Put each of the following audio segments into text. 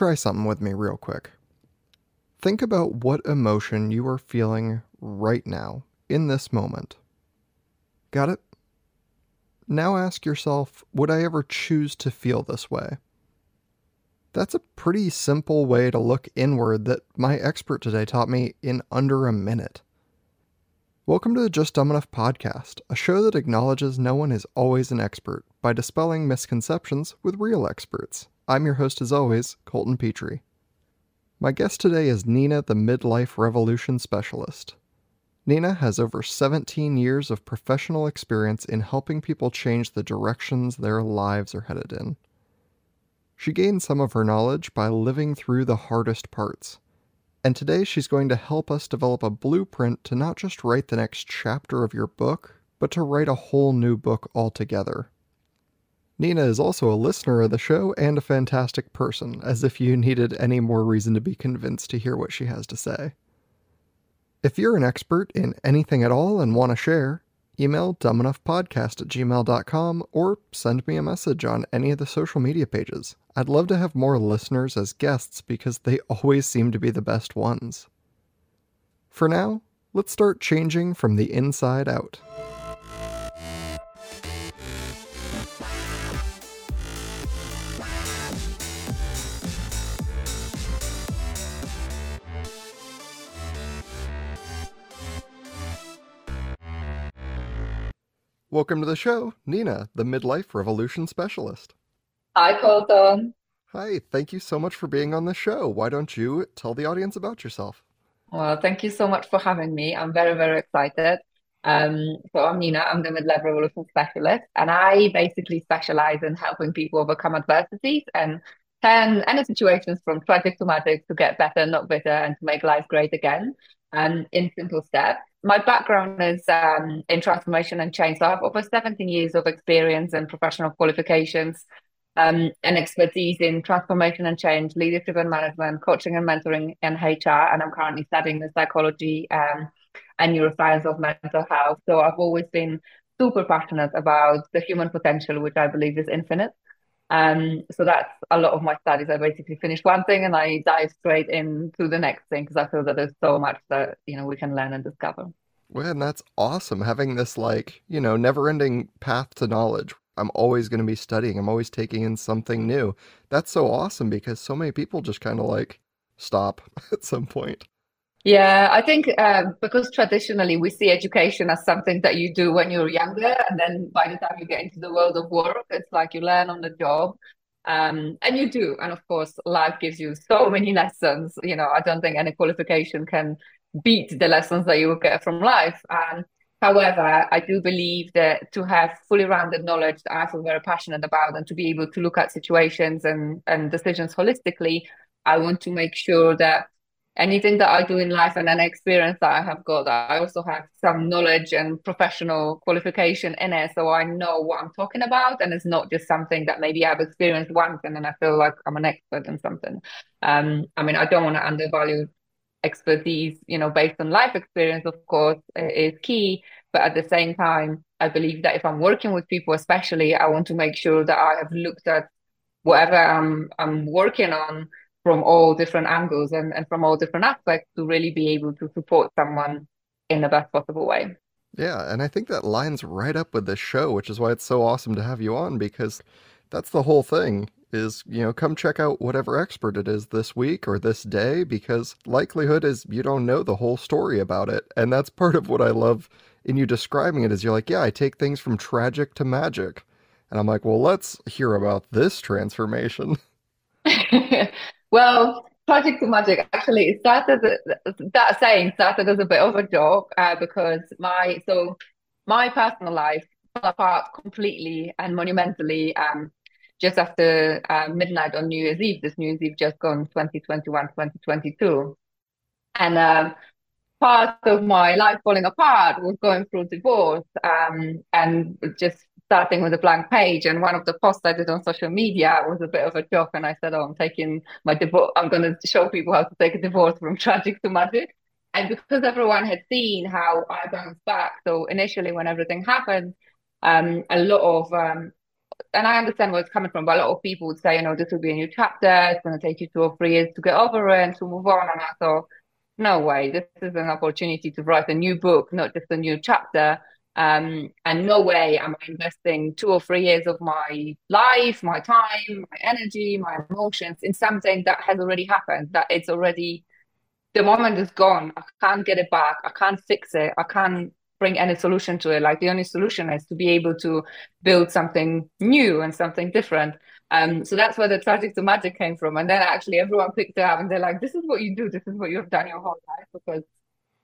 try something with me real quick. Think about what emotion you are feeling right now, in this moment. Got it? Now ask yourself would I ever choose to feel this way? That's a pretty simple way to look inward that my expert today taught me in under a minute. Welcome to the Just Dumb Enough podcast, a show that acknowledges no one is always an expert by dispelling misconceptions with real experts. I'm your host, as always, Colton Petrie. My guest today is Nina, the Midlife Revolution Specialist. Nina has over 17 years of professional experience in helping people change the directions their lives are headed in. She gained some of her knowledge by living through the hardest parts. And today she's going to help us develop a blueprint to not just write the next chapter of your book, but to write a whole new book altogether. Nina is also a listener of the show and a fantastic person, as if you needed any more reason to be convinced to hear what she has to say. If you're an expert in anything at all and want to share, email dumbenoughpodcast at gmail.com or send me a message on any of the social media pages. I'd love to have more listeners as guests because they always seem to be the best ones. For now, let's start changing from the inside out. Welcome to the show, Nina, the Midlife Revolution Specialist. Hi, Colton. Hi, thank you so much for being on the show. Why don't you tell the audience about yourself? Well, thank you so much for having me. I'm very, very excited. Um, so I'm Nina, I'm the Midlife Revolution Specialist, and I basically specialize in helping people overcome adversities and turn any situations from tragic to magic to get better, not bitter, and to make life great again um, in simple steps. My background is um, in transformation and change. So I have over 17 years of experience and professional qualifications um, and expertise in transformation and change, leadership and management, coaching and mentoring, and HR. And I'm currently studying the psychology um, and neuroscience of mental health. So I've always been super passionate about the human potential, which I believe is infinite. Um, so that's a lot of my studies. I basically finish one thing and I dive straight into the next thing because I feel that there's so much that you know we can learn and discover. Well, and that's awesome having this like you know never-ending path to knowledge. I'm always going to be studying. I'm always taking in something new. That's so awesome because so many people just kind of like stop at some point. Yeah, I think um, because traditionally we see education as something that you do when you're younger, and then by the time you get into the world of work, it's like you learn on the job. Um, and you do. And of course, life gives you so many lessons. You know, I don't think any qualification can beat the lessons that you will get from life. And however, I do believe that to have fully rounded knowledge that I feel very passionate about and to be able to look at situations and, and decisions holistically, I want to make sure that anything that I do in life and an experience that I have got, I also have some knowledge and professional qualification in it. So I know what I'm talking about. And it's not just something that maybe I've experienced once and then I feel like I'm an expert in something. Um, I mean, I don't want to undervalue expertise, you know, based on life experience, of course, is key. But at the same time, I believe that if I'm working with people, especially, I want to make sure that I have looked at whatever I'm I'm working on from all different angles and, and from all different aspects to really be able to support someone in the best possible way. Yeah, and I think that lines right up with this show, which is why it's so awesome to have you on because that's the whole thing is, you know, come check out whatever expert it is this week or this day because likelihood is you don't know the whole story about it. And that's part of what I love in you describing it is you're like, yeah, I take things from tragic to magic. And I'm like, well, let's hear about this transformation. Well, Project to Magic actually it started that saying started as a bit of a joke uh, because my so my personal life fell apart completely and monumentally um, just after uh, midnight on New Year's Eve. This New Year's Eve just gone 2021, 2022. And um, part of my life falling apart was going through divorce um, and just starting with a blank page. And one of the posts I did on social media was a bit of a joke. And I said, Oh, I'm taking my divorce, I'm going to show people how to take a divorce from tragic to magic. And because everyone had seen how I bounced back, so initially when everything happened, um, a lot of um, and I understand where it's coming from, but a lot of people would say, you know, this will be a new chapter. It's going to take you two or three years to get over it and to move on. And I thought, no way, this is an opportunity to write a new book, not just a new chapter. Um, and no way am I investing two or three years of my life, my time, my energy, my emotions in something that has already happened, that it's already, the moment is gone. I can't get it back. I can't fix it. I can't bring any solution to it. Like the only solution is to be able to build something new and something different. Um, so that's where the tragic to magic came from. And then actually everyone picked it up and they're like, this is what you do. This is what you've done your whole life because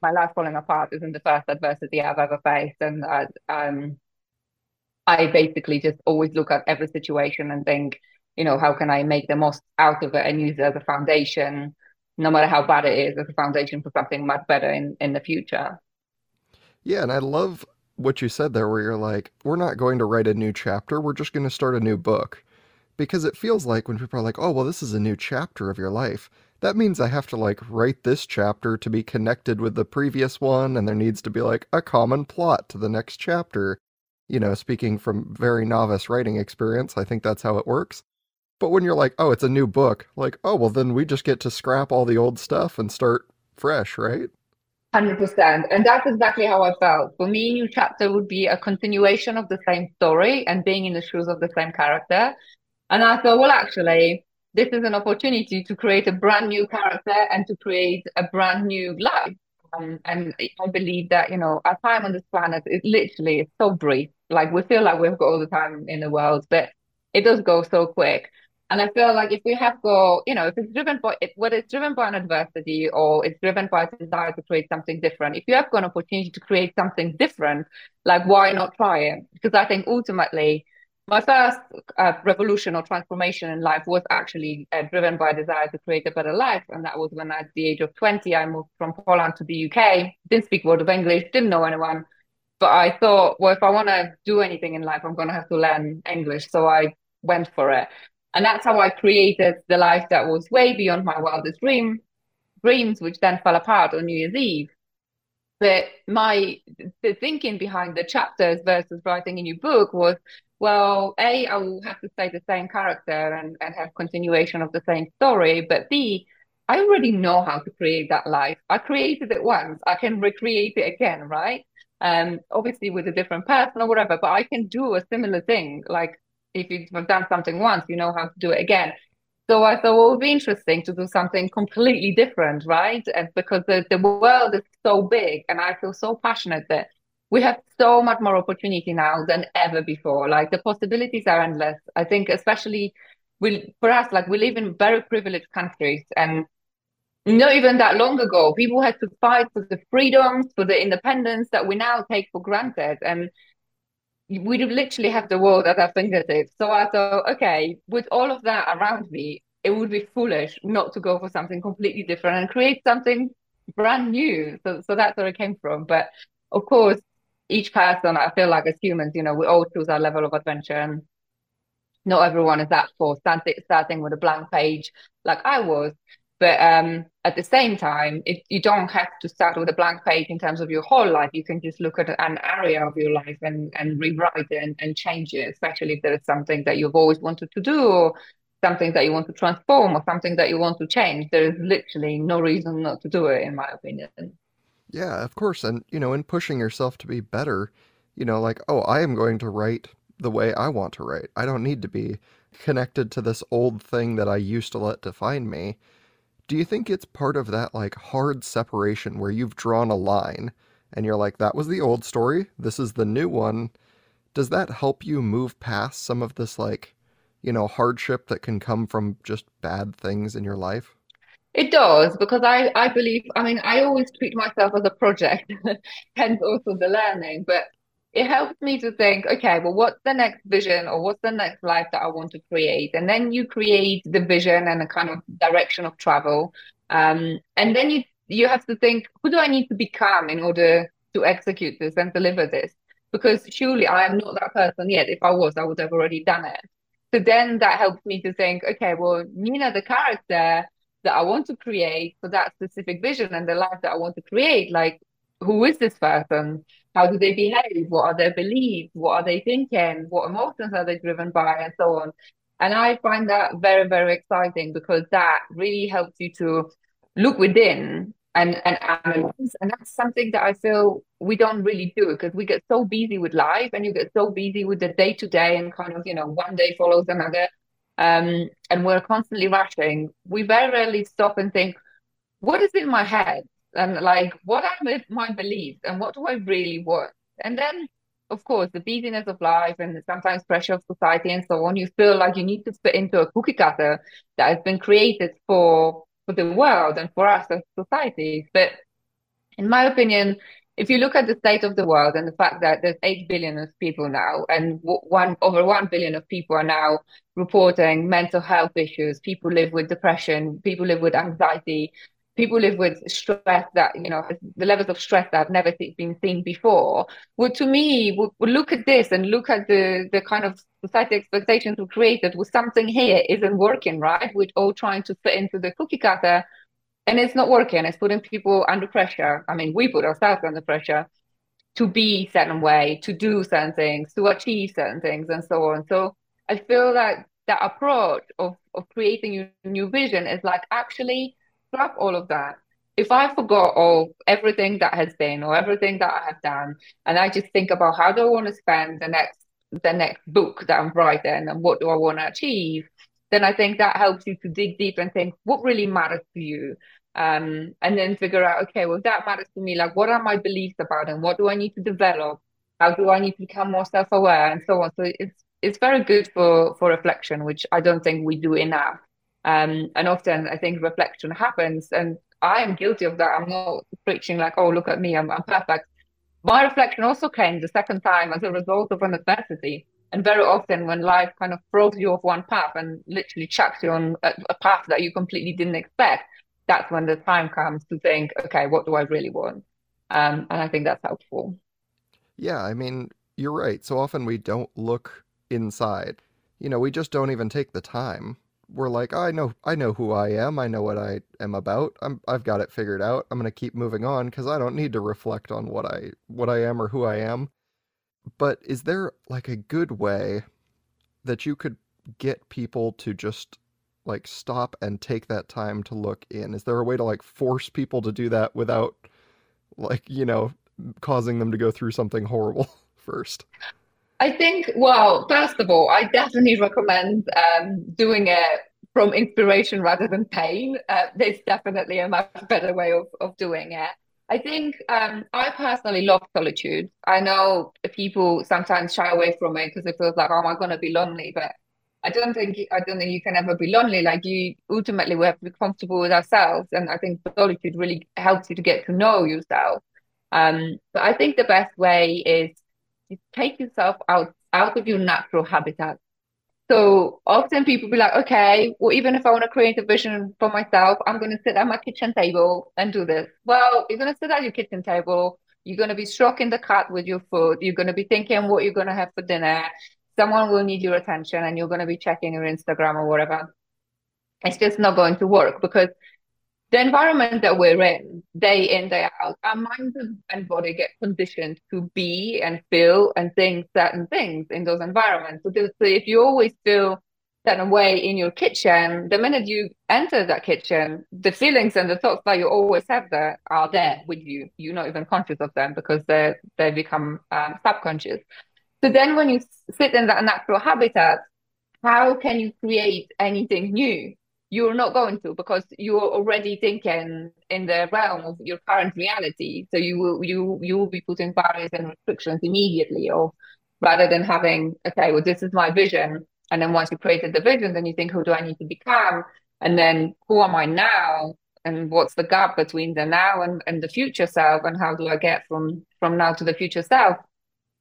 my life falling apart isn't the first adversity I've ever faced. And I, um, I basically just always look at every situation and think, you know, how can I make the most out of it and use it as a foundation, no matter how bad it is, as a foundation for something much better in, in the future. Yeah, and I love what you said there, where you're like, we're not going to write a new chapter, we're just going to start a new book. Because it feels like when people are like, oh, well, this is a new chapter of your life, that means I have to like write this chapter to be connected with the previous one, and there needs to be like a common plot to the next chapter. You know, speaking from very novice writing experience, I think that's how it works. But when you're like, oh, it's a new book, like, oh, well, then we just get to scrap all the old stuff and start fresh, right? 100%. And that's exactly how I felt. For me, a New Chapter would be a continuation of the same story and being in the shoes of the same character. And I thought, well, actually, this is an opportunity to create a brand new character and to create a brand new life. Um, and I believe that, you know, our time on this planet is literally so brief. Like we feel like we've got all the time in the world, but it does go so quick. And I feel like if we have got, you know, if it's driven by, whether it's driven by an adversity or it's driven by a desire to create something different, if you have got an opportunity to create something different, like why not try it? Because I think ultimately, my first uh, revolution or transformation in life was actually uh, driven by a desire to create a better life. And that was when at the age of 20, I moved from Poland to the UK, didn't speak a word of English, didn't know anyone. But I thought, well, if I want to do anything in life, I'm going to have to learn English. So I went for it. And that's how I created the life that was way beyond my wildest dream, dreams, which then fell apart on New Year's Eve. But my the thinking behind the chapters versus writing a new book was, well, A, I will have to stay the same character and, and have continuation of the same story. But B, I already know how to create that life. I created it once. I can recreate it again, right? Um, obviously with a different person or whatever, but I can do a similar thing. Like if you've done something once, you know how to do it again. So I thought well, it would be interesting to do something completely different, right? And because the, the world is so big and I feel so passionate that we have so much more opportunity now than ever before. Like the possibilities are endless. I think especially we for us, like we live in very privileged countries and not even that long ago, people had to fight for the freedoms, for the independence that we now take for granted. And we literally have the world at our fingertips. So I thought, okay, with all of that around me, it would be foolish not to go for something completely different and create something brand new. So, so that's where it came from. But of course, each person, I feel like as humans, you know, we all choose our level of adventure, and not everyone is that for starting with a blank page like I was. But um, at the same time, it, you don't have to start with a blank page in terms of your whole life. You can just look at an area of your life and, and rewrite it and, and change it, especially if there is something that you've always wanted to do or something that you want to transform or something that you want to change. There is literally no reason not to do it, in my opinion. Yeah, of course. And, you know, in pushing yourself to be better, you know, like, oh, I am going to write the way I want to write. I don't need to be connected to this old thing that I used to let define me do you think it's part of that like hard separation where you've drawn a line and you're like that was the old story this is the new one does that help you move past some of this like you know hardship that can come from just bad things in your life it does because i i believe i mean i always treat myself as a project hence also the learning but it helps me to think, okay, well, what's the next vision or what's the next life that I want to create? And then you create the vision and a kind of direction of travel. Um, and then you you have to think, who do I need to become in order to execute this and deliver this? Because surely I am not that person yet. If I was, I would have already done it. So then that helps me to think, okay, well, Nina, the character that I want to create for that specific vision and the life that I want to create, like who is this person? How do they behave? What are their beliefs? What are they thinking? What emotions are they driven by? And so on. And I find that very, very exciting because that really helps you to look within and, and analyze. And that's something that I feel we don't really do because we get so busy with life and you get so busy with the day to day and kind of, you know, one day follows another. Um, and we're constantly rushing. We very rarely stop and think, what is in my head? And like, what are my beliefs and what do I really want? And then of course, the busyness of life and sometimes pressure of society and so on, you feel like you need to fit into a cookie cutter that has been created for for the world and for us as society. But in my opinion, if you look at the state of the world and the fact that there's 8 billion of people now and one over 1 billion of people are now reporting mental health issues people live with depression people live with anxiety people live with stress that you know the levels of stress that have never been seen before. Well to me we'll look at this and look at the the kind of society expectations we created. With something here isn't working right? We're all trying to fit into the cookie cutter and it's not working it's putting people under pressure i mean we put ourselves under pressure to be certain way to do certain things to achieve certain things and so on so i feel that that approach of, of creating a new vision is like actually scrap all of that. If I forgot all everything that has been or everything that I have done, and I just think about how do I want to spend the next the next book that I'm writing and what do I want to achieve, then I think that helps you to dig deep and think what really matters to you. Um, and then figure out, okay, well, that matters to me. Like, what are my beliefs about and what do I need to develop? How do I need to become more self-aware and so on? So it's it's very good for for reflection, which I don't think we do enough. Um, and often I think reflection happens, and I am guilty of that. I'm not preaching like, oh, look at me, I'm, I'm perfect. My reflection also came the second time as a result of an adversity. And very often, when life kind of throws you off one path and literally chucks you on a, a path that you completely didn't expect, that's when the time comes to think, okay, what do I really want? Um, and I think that's helpful. Yeah, I mean, you're right. So often we don't look inside. You know, we just don't even take the time we're like, oh, I know, I know who I am. I know what I am about. I'm, I've got it figured out. I'm gonna keep moving on because I don't need to reflect on what I, what I am or who I am. But is there like a good way that you could get people to just like stop and take that time to look in? Is there a way to like force people to do that without like, you know, causing them to go through something horrible first? I think, well, first of all, I definitely recommend um, doing it from inspiration rather than pain. Uh, there's definitely a much better way of, of doing it. I think um, I personally love solitude. I know people sometimes shy away from it because it feels like, oh, am I going to be lonely? But I don't think I don't think you can ever be lonely. Like you, ultimately, we have to be comfortable with ourselves, and I think solitude really helps you to get to know yourself. Um, but I think the best way is you take yourself out out of your natural habitat. So often people be like, okay, well, even if I want to create a vision for myself, I'm going to sit at my kitchen table and do this. Well, you're going to sit at your kitchen table. You're going to be stroking the cat with your foot. You're going to be thinking what you're going to have for dinner. Someone will need your attention and you're going to be checking your Instagram or whatever. It's just not going to work because the environment that we're in day in day out our mind and body get conditioned to be and feel and think certain things in those environments. So, if you always feel certain way in your kitchen the minute you enter that kitchen the feelings and the thoughts that you always have there are there with you. You're not even conscious of them because they they become um, subconscious so then when you sit in that natural habitat how can you create anything new? You're not going to because you're already thinking in the realm of your current reality. So you will you you will be putting barriers and restrictions immediately, or rather than having okay, well this is my vision, and then once you created the vision, then you think who do I need to become, and then who am I now, and what's the gap between the now and, and the future self, and how do I get from from now to the future self?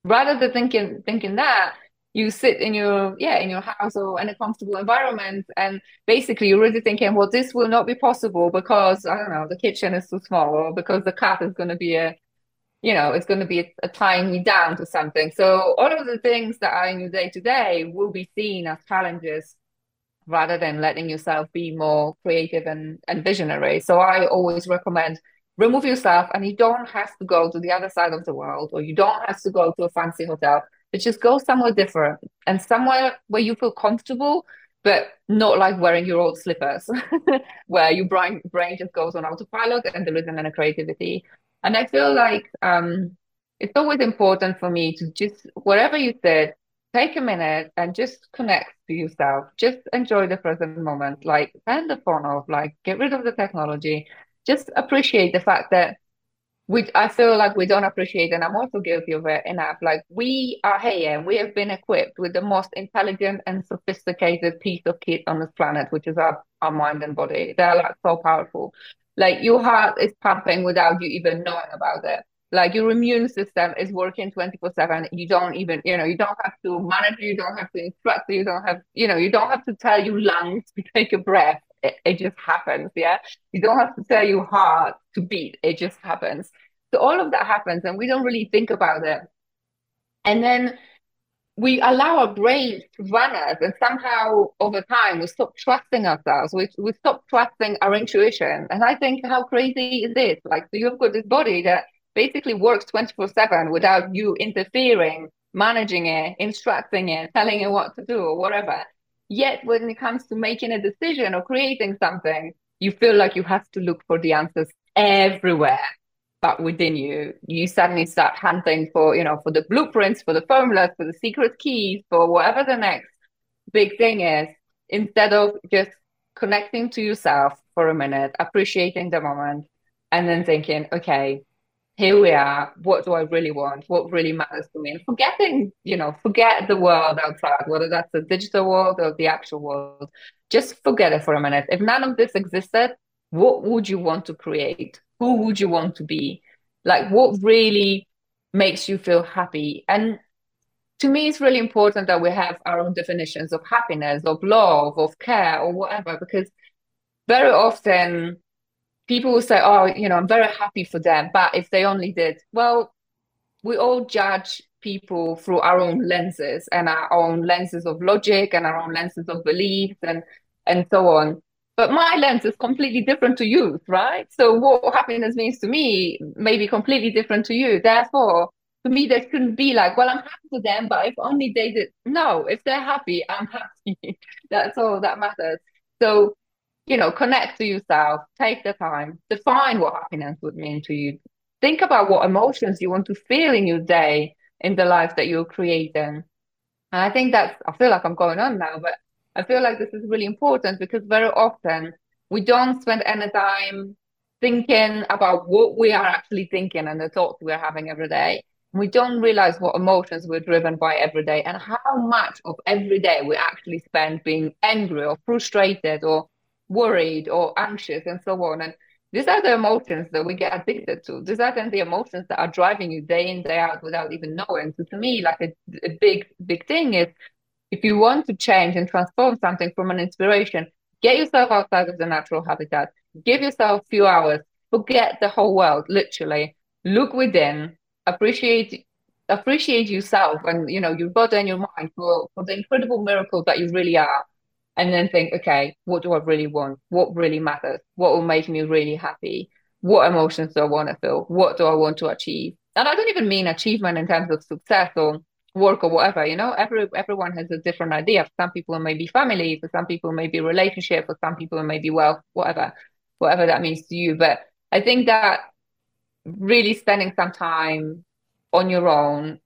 Rather than thinking thinking that, you sit in your yeah in your house or in a comfortable environment and basically you're really thinking well this will not be possible because i don't know the kitchen is too small or because the cat is going to be a you know it's going to be a, a tying me down to something. So all of the things that are in your day to day will be seen as challenges rather than letting yourself be more creative and, and visionary. So i always recommend remove yourself and you don't have to go to the other side of the world or you don't have to go to a fancy hotel but just go somewhere different and somewhere where you feel comfortable but not like wearing your old slippers where your brain brain just goes on autopilot and there isn't any creativity. And i feel like um it's always important for me to just wherever you sit take a minute and just connect to yourself. Just enjoy the present moment. Like turn the phone off. Like get rid of the technology just appreciate the fact that we I feel like we don't appreciate, and I'm also guilty of it enough. Like we are here, and we have been equipped with the most intelligent and sophisticated piece of kit on this planet, which is our, our mind and body. They're like so powerful. Like your heart is pumping without you even knowing about it. Like your immune system is working 24 7. You don't even, you know, you don't have to manage, you don't have to instruct, you don't have, you know, you don't have to tell your lungs to take a breath it, it just happens. Yeah. You don't have to tell your heart to beat. It just happens. So all of that happens and we don't really think about it. And then we allow our brains to run us and somehow over time we stop trusting ourselves we, we stop trusting our intuition and i think how crazy is this like so you've got this body that basically works 24 7 without you interfering managing it instructing it telling it what to do or whatever Yet when it comes to making a decision or creating something, you feel like you have to look for the answers everywhere but within you. You suddenly start hunting for, you know, for the blueprints, for the formulas, for the secret keys, for whatever the next big thing is, instead of just connecting to yourself for a minute, appreciating the moment, and then thinking, okay, here we are. What do I really want? What really matters to me? And forgetting, you know, forget the world outside, whether that's the digital world or the actual world. Just forget it for a minute. If none of this existed, what would you want to create? Who would you want to be? Like, what really makes you feel happy? And to me, it's really important that we have our own definitions of happiness, of love, of care, or whatever, because very often people will say, oh, you know, I'm very happy for them. But if they only did, well, we all judge people through our own lenses and our own lenses of logic and our own lenses of beliefs and and so on. But my lens is completely different to you, right? So what happiness means to me may be completely different to you. Therefore, to me, there shouldn't be like, well, I'm happy for them, but if only they did. No, if they're happy, I'm happy. That's all that matters. So you know, connect to yourself, take the time, define what happiness would mean to you. Think about what emotions you want to feel in your day, in the life that you're creating. And I think that's, I feel like I'm going on now, but I feel like this is really important because very often we don't spend any time thinking about what we are actually thinking and the thoughts we're having every day. We don't realize what emotions we're driven by every day and how much of every day we actually spend being angry or frustrated or worried or anxious and so on. And these are the emotions that we get addicted to. These are then the emotions that are driving you day in, day out without even knowing. So to me, like a, a big, big thing is if you want to change and transform something from an inspiration, get yourself outside of the natural habitat, give yourself a few hours, forget the whole world, literally. Look within, appreciate appreciate yourself and you know your body and your mind for, for the incredible miracle that you really are and then think, okay, what do I really want? What really matters? What will make me really happy? What emotions do I want to feel? What do I want to achieve? And I don't even mean achievement in terms of success or work or whatever. You know, every everyone has a different idea. For some people, it may be family. For some people, it may be relationship. For some people, it may be wealth. Whatever, whatever that means to you. But I think that really spending some time on your own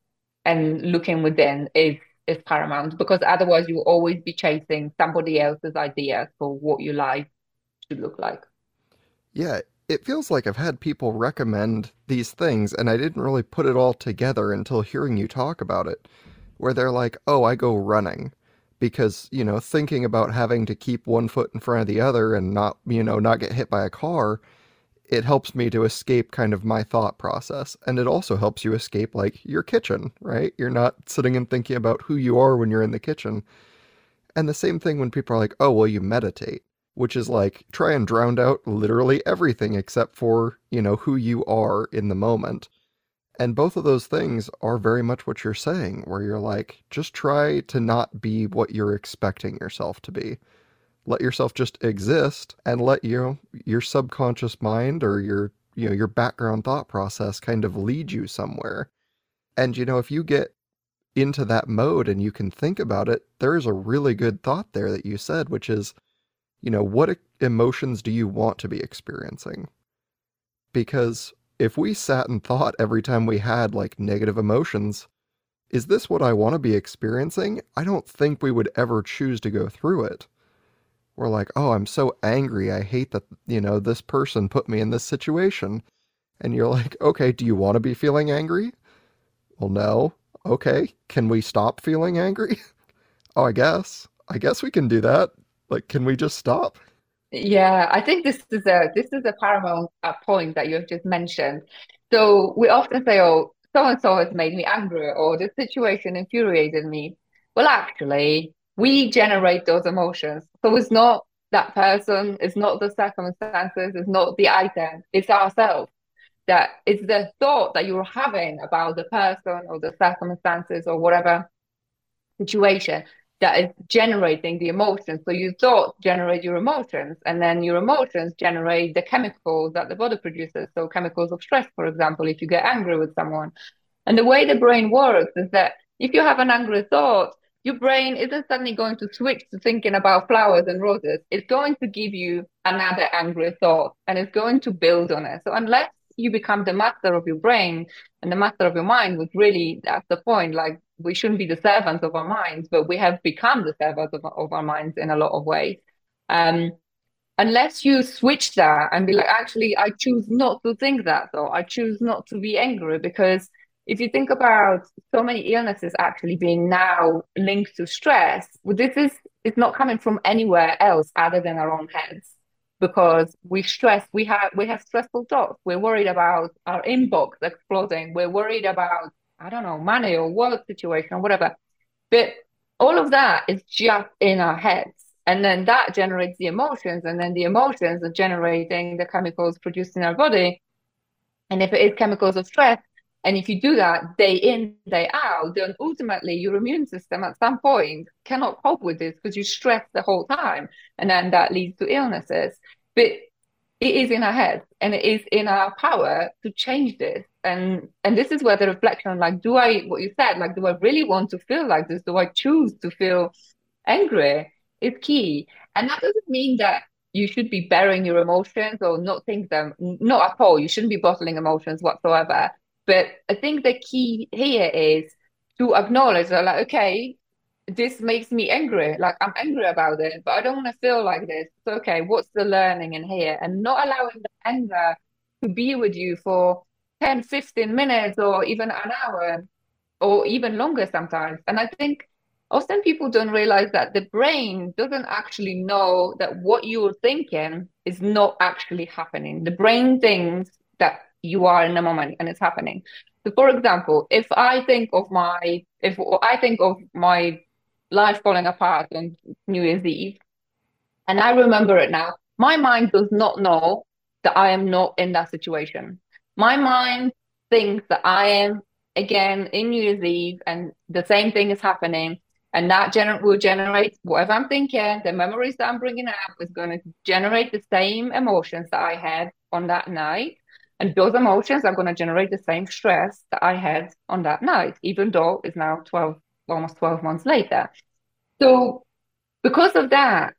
and looking within is is paramount because otherwise you will always be chasing somebody else's ideas for what your life should look like. Yeah, it feels like I've had people recommend these things and I didn't really put it all together until hearing you talk about it. Where they're like, oh, I go running because, you know, thinking about having to keep one foot in front of the other and not, you know, not get hit by a car it helps me to escape kind of my thought process. And it also helps you escape like your kitchen, right? You're not sitting and thinking about who you are when you're in the kitchen. And the same thing when people are like, oh, well, you meditate, which is like try and drown out literally everything except for, you know, who you are in the moment. And both of those things are very much what you're saying, where you're like, just try to not be what you're expecting yourself to be let yourself just exist and let you your subconscious mind or your you know, your background thought process kind of lead you somewhere. And, you know, if you get into that mode and you can think about it, there is a really good thought there that you said, which is, you know, what emotions do you want to be experiencing? Because if we sat and thought every time we had like negative emotions, is this what I want to be experiencing? I don't think we would ever choose to go through it. We're like, oh, I'm so angry. I hate that, you know, this person put me in this situation. And you're like, okay, do you want to be feeling angry? Well, no. Okay, can we stop feeling angry? oh, I guess. I guess we can do that. Like, can we just stop? Yeah, I think this is a this is a paramount uh, point that you have just mentioned. So we often say, "Oh, so and so has made me angry," or "This situation infuriated me." Well, actually, we generate those emotions. So it's not that person, it's not the circumstances, it's not the item, it's ourselves. That it's the thought that you're having about the person or the circumstances or whatever situation that is generating the emotions. So your thoughts generate your emotions, and then your emotions generate the chemicals that the body produces. So chemicals of stress, for example, if you get angry with someone. And the way the brain works is that if you have an angry thought, your brain isn't suddenly going to switch to thinking about flowers and roses. It's going to give you another angry thought and it's going to build on it. So unless you become the master of your brain and the master of your mind, which really that's the point, like we shouldn't be the servants of our minds, but we have become the servants of, of our minds in a lot of ways. Um, unless you switch that and be like, actually, I choose not to think that, though. I choose not to be angry because if you think about so many illnesses actually being now linked to stress, well, this is it's not coming from anywhere else other than our own heads because we stress we have we have stressful thoughts we're worried about our inbox exploding we're worried about I don't know, money or work situation or whatever. But all of that is just in our heads. And then that generates the emotions, and then the emotions are generating the chemicals produced in our body. And if it is chemicals of stress, and if you do that day in, day out, then ultimately your immune system at some point cannot cope with this because you stress the whole time. And then that leads to illnesses. But it is in our heads and it is in our power to change this. And and this is where the reflection like do i what you said like do i really want to feel like this? Do i choose to feel angry? Is key. And that doesn't mean that you should be burying your emotions or not think them not at all. You shouldn't be bottling emotions whatsoever but i think the key here is to acknowledge that like okay this makes me angry. Like I'm angry about it, but I don't want to feel like this. So okay, what's the learning in here? And not allowing the anger to be with you for 10, 15 minutes or even an hour or even longer sometimes. And I think often people don't realize that the brain doesn't actually know that what you're thinking is not actually happening. The brain thinks that you are in the moment and it's happening. So for example, if I think of my if I think of my life falling apart on New Year's Eve. And I remember it now. My mind does not know that I am not in that situation. My mind thinks that I am again in New Year's Eve and the same thing is happening. And that gener- will generate whatever I'm thinking, the memories that I'm bringing up is going to generate the same emotions that I had on that night. And those emotions are going to generate the same stress that I had on that night, even though it's now 12 almost 12 months later. So because of that,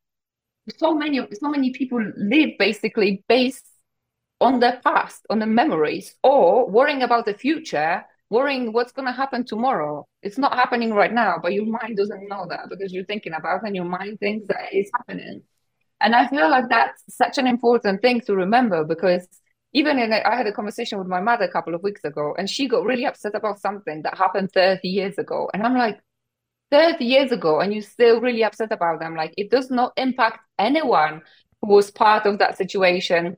so many so many people live basically based on their past, on the memories, or worrying about the future, worrying what's going to happen tomorrow. It's not happening right now, but your mind doesn't know that because you're thinking about it and your mind thinks that it's happening. And I feel like that's such an important thing to remember because even in a, I had a conversation with my mother a couple of weeks ago and she got really upset about something that happened 30 years ago. And I'm like, 30 years ago and you're still really upset about them. Like it does not impact anyone who was part of that situation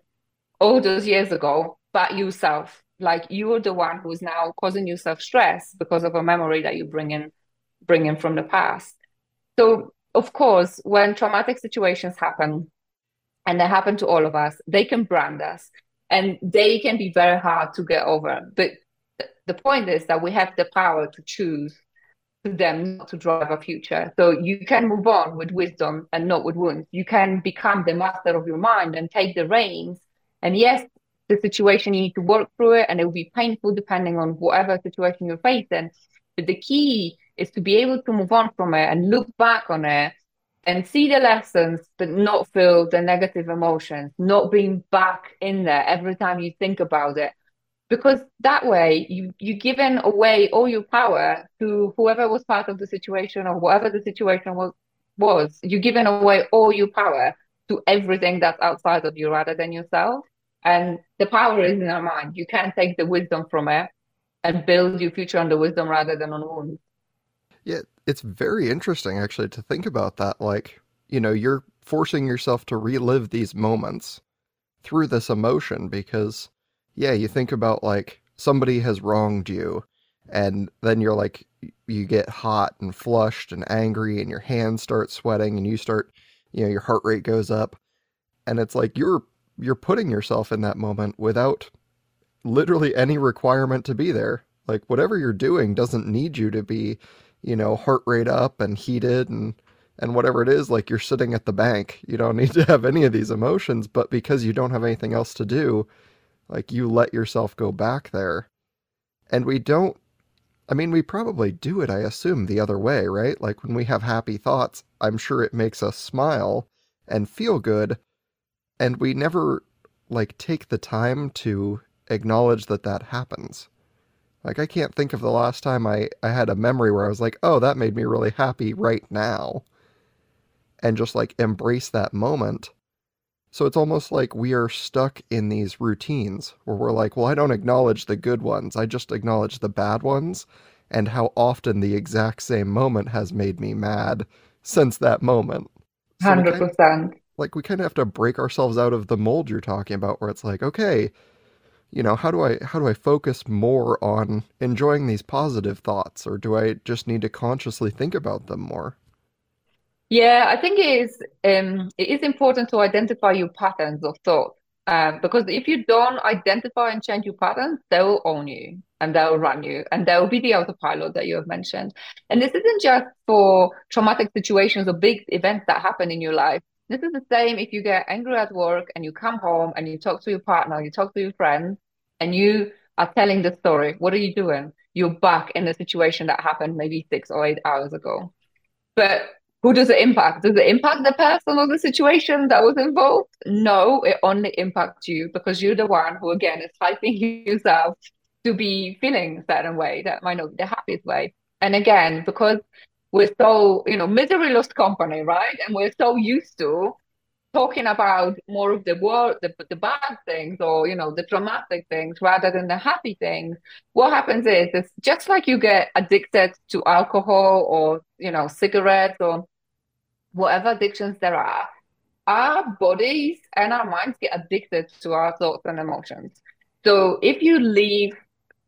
all those years ago, but yourself. Like you're the one who's now causing yourself stress because of a memory that you bring in, bring in from the past. So of course, when traumatic situations happen, and they happen to all of us, they can brand us and they can be very hard to get over. But the point is that we have the power to choose to them not to drive a future. So you can move on with wisdom and not with wounds. You can become the master of your mind and take the reins. And yes, the situation, you need to work through it, and it will be painful depending on whatever situation you're facing. But the key is to be able to move on from it and look back on it and see the lessons, but not feel the negative emotions, not being back in there every time you think about it. Because that way you you giving away all your power to whoever was part of the situation or whatever the situation was was. You're giving away all your power to everything that's outside of you rather than yourself. And the power is in our mind. You can't take the wisdom from it and build your future on the wisdom rather than on wounds. Yeah, it's very interesting actually to think about that. Like, you know, you're forcing yourself to relive these moments through this emotion because, yeah, you think about like somebody has wronged you, and then you're like, you get hot and flushed and angry, and your hands start sweating, and you start, you know, your heart rate goes up, and it's like you're you're putting yourself in that moment without literally any requirement to be there. Like whatever you're doing doesn't need you to be you know, heart rate up and heated and and whatever it is, like you're sitting at the bank. You don't need to have any of these emotions, but because you don't have anything else to do, like you let yourself go back there. And we don't I mean, we probably do it, I assume, the other way, right? Like when we have happy thoughts, I'm sure it makes us smile and feel good. And we never like take the time to acknowledge that that happens. Like I can't think of the last time I, I had a memory where I was like, oh, that made me really happy right now. And just like embrace that moment. So it's almost like we are stuck in these routines where we're like, well, I don't acknowledge the good ones. I just acknowledge the bad ones and how often the exact same moment has made me mad since that moment. So 100%. Kind of, like we kind of have to break ourselves out of the mold you're talking about where it's like, okay, you know how do i how do i focus more on enjoying these positive thoughts or do i just need to consciously think about them more? Yeah i think it is um, it is important to identify your patterns of thought uh, because if you don't identify and change your patterns they will own you and they'll run you and they will be the autopilot that you have mentioned. And this isn't just for traumatic situations or big events that happen in your life. This is the same if you get angry at work and you come home and you talk to your partner, you talk to your friends, and you are telling the story. What are you doing? You're back in the situation that happened maybe six or eight hours ago. But who does it impact? Does it impact the person or the situation that was involved? No, it only impacts you because you're the one who, again, is hyping yourself to be feeling a certain way that might not be the happiest way. And again, because we're so, you know, misery lost company, right? And we're so used to talking about more of the world, the, the bad things or, you know, the traumatic things rather than the happy things, what happens is it's just like you get addicted to alcohol or, you know, cigarettes or whatever addictions there are, our bodies and our minds get addicted to our thoughts and emotions. So if you leave,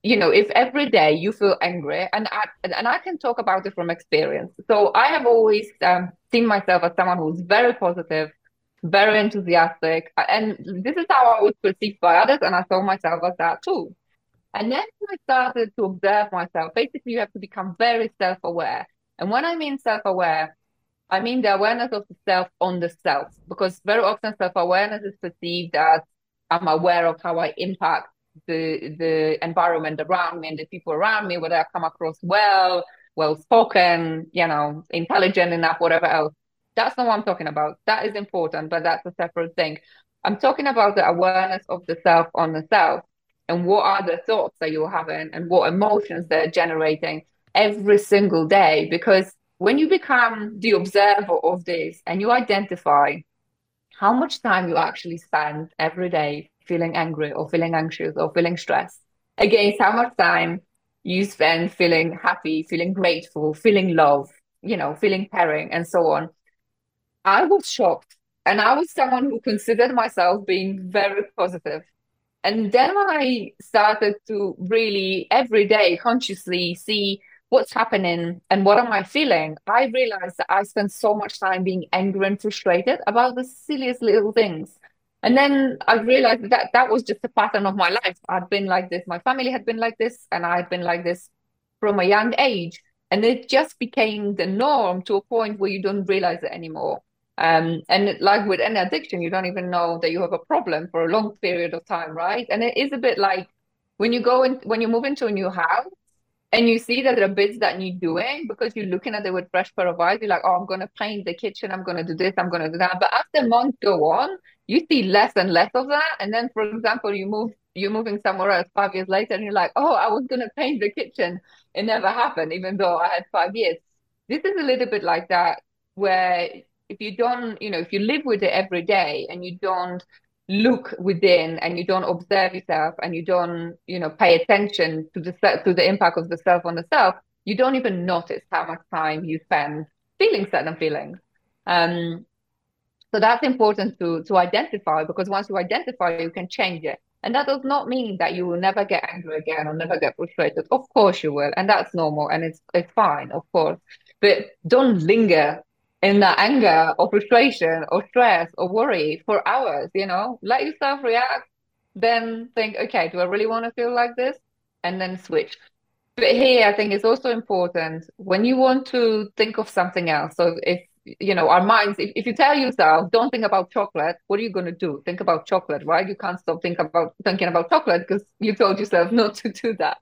you know, if every day you feel angry, and I and I can talk about it from experience. So I have always um, seen myself as someone who's very positive, very enthusiastic. And this is how I was perceived by others, and I saw myself as that too. And then I started to observe myself. Basically, you have to become very self aware. And when I mean self aware, I mean the awareness of the self on the self, because very often self awareness is perceived as I'm aware of how I impact the the environment around me and the people around me, whether I come across well, well spoken, you know, intelligent enough, whatever else. That's not what I'm talking about. That is mm. important, but that's a separate thing. I'm talking about the awareness of the self on the self and what are the thoughts that you're having and what emotions they're generating every single day. Because when you become the observer of this and you identify how much time you actually spend every day feeling angry or feeling anxious or feeling stressed against how much time you spend feeling happy, feeling grateful, feeling love, you know, feeling caring, and so on. I was shocked. And I was someone who considered myself being very positive. And then when I started to really every day consciously see what's happening and what am I feeling, I realized that I spent so much time being angry and frustrated about the silliest little things. And then I realized that that was just a pattern of my life. I'd been like this, my family had been like this, and I had been like this from a young age. And it just became the norm to a point where you don't realize it anymore. Um, and like with any addiction, you don't even know that you have a problem for a long period of time, right? And it is a bit like when you go in, when you move into a new house and you see that there are bits that need doing because you're looking at it with fresh pair of eyes, you're like, oh, I'm going to paint the kitchen, I'm going to do this, I'm going to do that. But as the months go on, you see less and less of that. And then, for example, you move, you're moving somewhere else five years later, and you're like, oh, I was going to paint the kitchen. It never happened, even though I had five years. This is a little bit like that, where if you don't, you know, if you live with it every day and you don't look within and you don't observe yourself and you don't, you know, pay attention to the to the impact of the self on the self, you don't even notice how much time you spend feeling certain feelings. Um, so that's important to to identify because once you identify, you can change it. And that does not mean that you will never get angry again or never get frustrated. Of course you will, and that's normal and it's it's fine, of course. But don't linger in that anger or frustration or stress or worry for hours, you know, let yourself react, then think, okay, do I really want to feel like this? And then switch. But here, I think it's also important when you want to think of something else. So if, you know, our minds, if, if you tell yourself, don't think about chocolate, what are you going to do? Think about chocolate, right? You can't stop think about thinking about chocolate because you told yourself not to do that.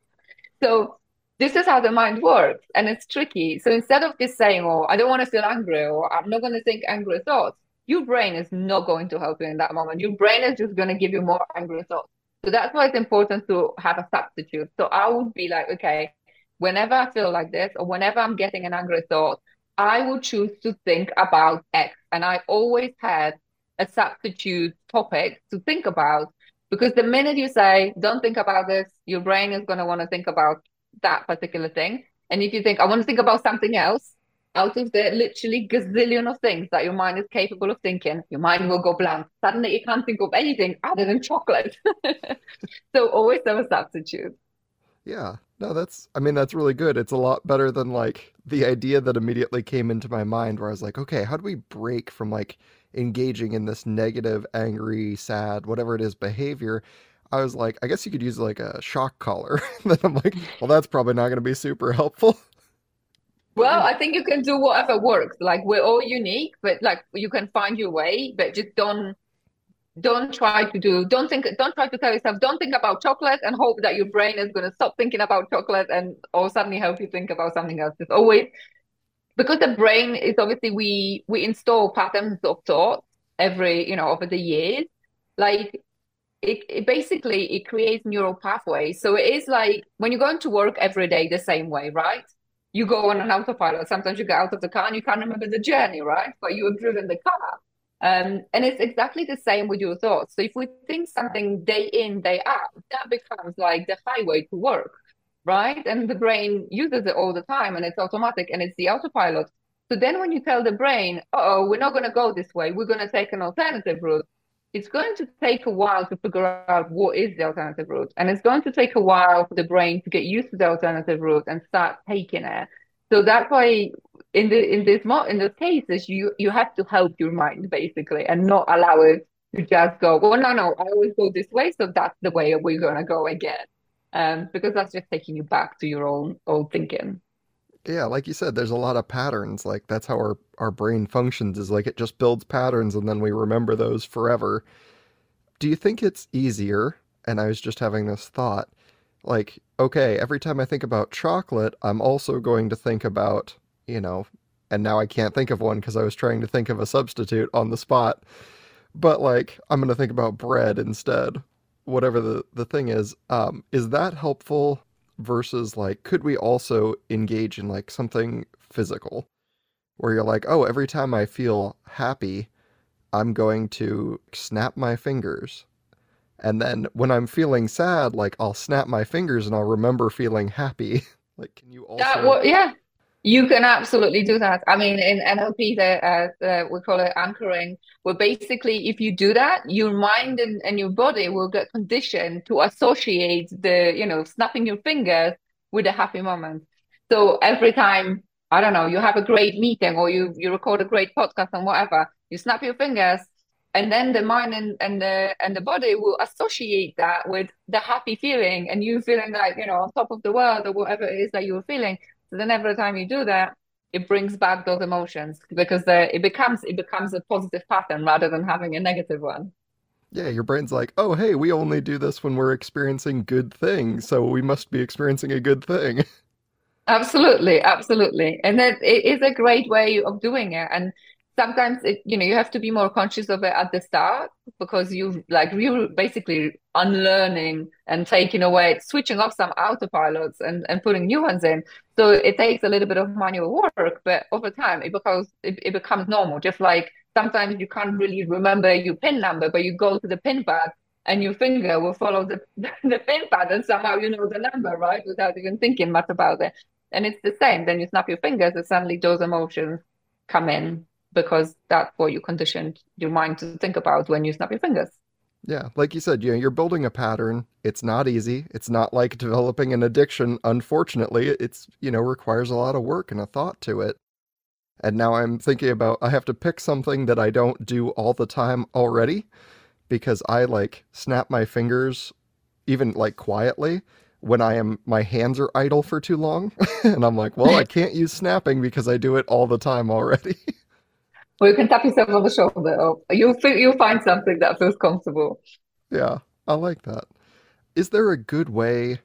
So this is how the mind works and it's tricky. So instead of just saying oh i don't want to feel angry or i'm not going to think angry thoughts your brain is not going to help you in that moment. Your brain is just going to give you more angry thoughts. So that's why it's important to have a substitute. So i would be like okay whenever i feel like this or whenever i'm getting an angry thought i would choose to think about x. And i always had a substitute topic to think about because the minute you say don't think about this your brain is going to want to think about that particular thing. And if you think, I want to think about something else, out of the literally gazillion of things that your mind is capable of thinking, your mind will go blank. Suddenly you can't think of anything other than chocolate. so always have a substitute. Yeah. No, that's I mean that's really good. It's a lot better than like the idea that immediately came into my mind where I was like, okay, how do we break from like engaging in this negative, angry, sad, whatever it is behavior I was like, I guess you could use like a shock collar. then I'm like, well, that's probably not going to be super helpful. Well, I think you can do whatever works. Like we're all unique, but like you can find your way, but just don't don't try to do don't think don't try to tell yourself don't think about chocolate and hope that your brain is going to stop thinking about chocolate and or suddenly help you think about something else. It's always because the brain is obviously we we install patterns of thought every you know over the years. Like it, it basically it creates neural pathways. So it is like when you're going to work every day the same way, right? You go on an autopilot. Sometimes you get out of the car and you can't remember the journey, right? But you have driven the car. Um, and it's exactly the same with your thoughts. So if we think something day in, day out, that becomes like the highway to work, right? And the brain uses it all the time and it's automatic and it's the autopilot. So then when you tell the brain, oh, we're not going to go this way, we're going to take an alternative route, it's going to take a while to figure out what is the alternative route. And it's going to take a while for the brain to get used to the alternative route and start taking it. So that's why in the in this mo- in those cases you you have to help your mind basically and not allow it to just go, well no no, I always go this way, so that's the way we're gonna go again. Um, because that's just taking you back to your own old thinking yeah, like you said, there's a lot of patterns. Like that's how our our brain functions is like it just builds patterns and then we remember those forever. Do you think it's easier? And I was just having this thought, like, okay, every time I think about chocolate, I'm also going to think about, you know, and now I can't think of one because I was trying to think of a substitute on the spot. But like, I'm going to think about bread instead. Whatever the the thing is, um, is that helpful versus like could we also engage in like something physical where you're like oh every time i feel happy i'm going to snap my fingers. And then when i'm feeling sad like i'll snap my fingers and i'll remember feeling happy. Like can you also yeah, well, yeah you can absolutely do that. I mean, in NLP, the, uh, the, we call it anchoring, where basically, if you do that, your mind and, and your body will get conditioned to associate the, you know, snapping your fingers with a happy moment. So every time, I don't know, you have a great meeting or you, you record a great podcast and whatever, you snap your fingers, and then the mind and, and the and the body will associate that with the happy feeling and you feeling like you know on top of the world or whatever it is that you're feeling so then every time you do that, it brings back those emotions because it becomes it becomes a positive pattern rather than having a negative one. Yeah, your brain's like, oh, hey, we only do this when we're experiencing good things, so we must be experiencing a good thing. Absolutely, absolutely. And that it is a great way of doing it. And sometimes it, you know, you have to be more conscious of it at the start because you like you're basically unlearning and taking away, switching off some autopilots and, and putting new ones in. So it takes a little bit of manual work, but over time it becomes it, it becomes normal. Just like sometimes you can't really remember your pin number, but you go to the pin pad and your finger will follow the, the pin pad and somehow you know the number, right? Without even thinking much about it. And it's the same. Then you snap your fingers and suddenly those emotions come in because that's what you conditioned your mind to think about when you snap your fingers. Yeah, like you said, you know, you're building a pattern. It's not easy. It's not like developing an addiction. Unfortunately, it's, you know, requires a lot of work and a thought to it. And now I'm thinking about I have to pick something that I don't do all the time already because I like snap my fingers even like quietly when I am my hands are idle for too long. and I'm like, well, I can't use snapping because I do it all the time already. Well, you can tap yourself on the shoulder. Or you'll you'll find something that feels comfortable. Yeah, I like that. Is there a good way?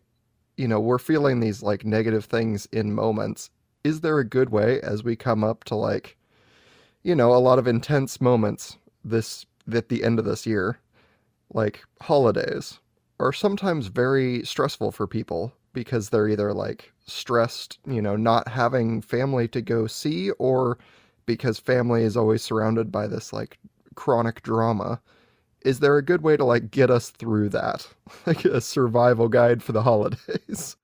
You know, we're feeling these like negative things in moments is there a good way as we come up to like, you know, a lot of intense moments this at the end of this year, like holidays, are sometimes very stressful for people because they're either like stressed, you know, not having family to go see, or because family is always surrounded by this like chronic drama. Is there a good way to like get us through that? Like a survival guide for the holidays?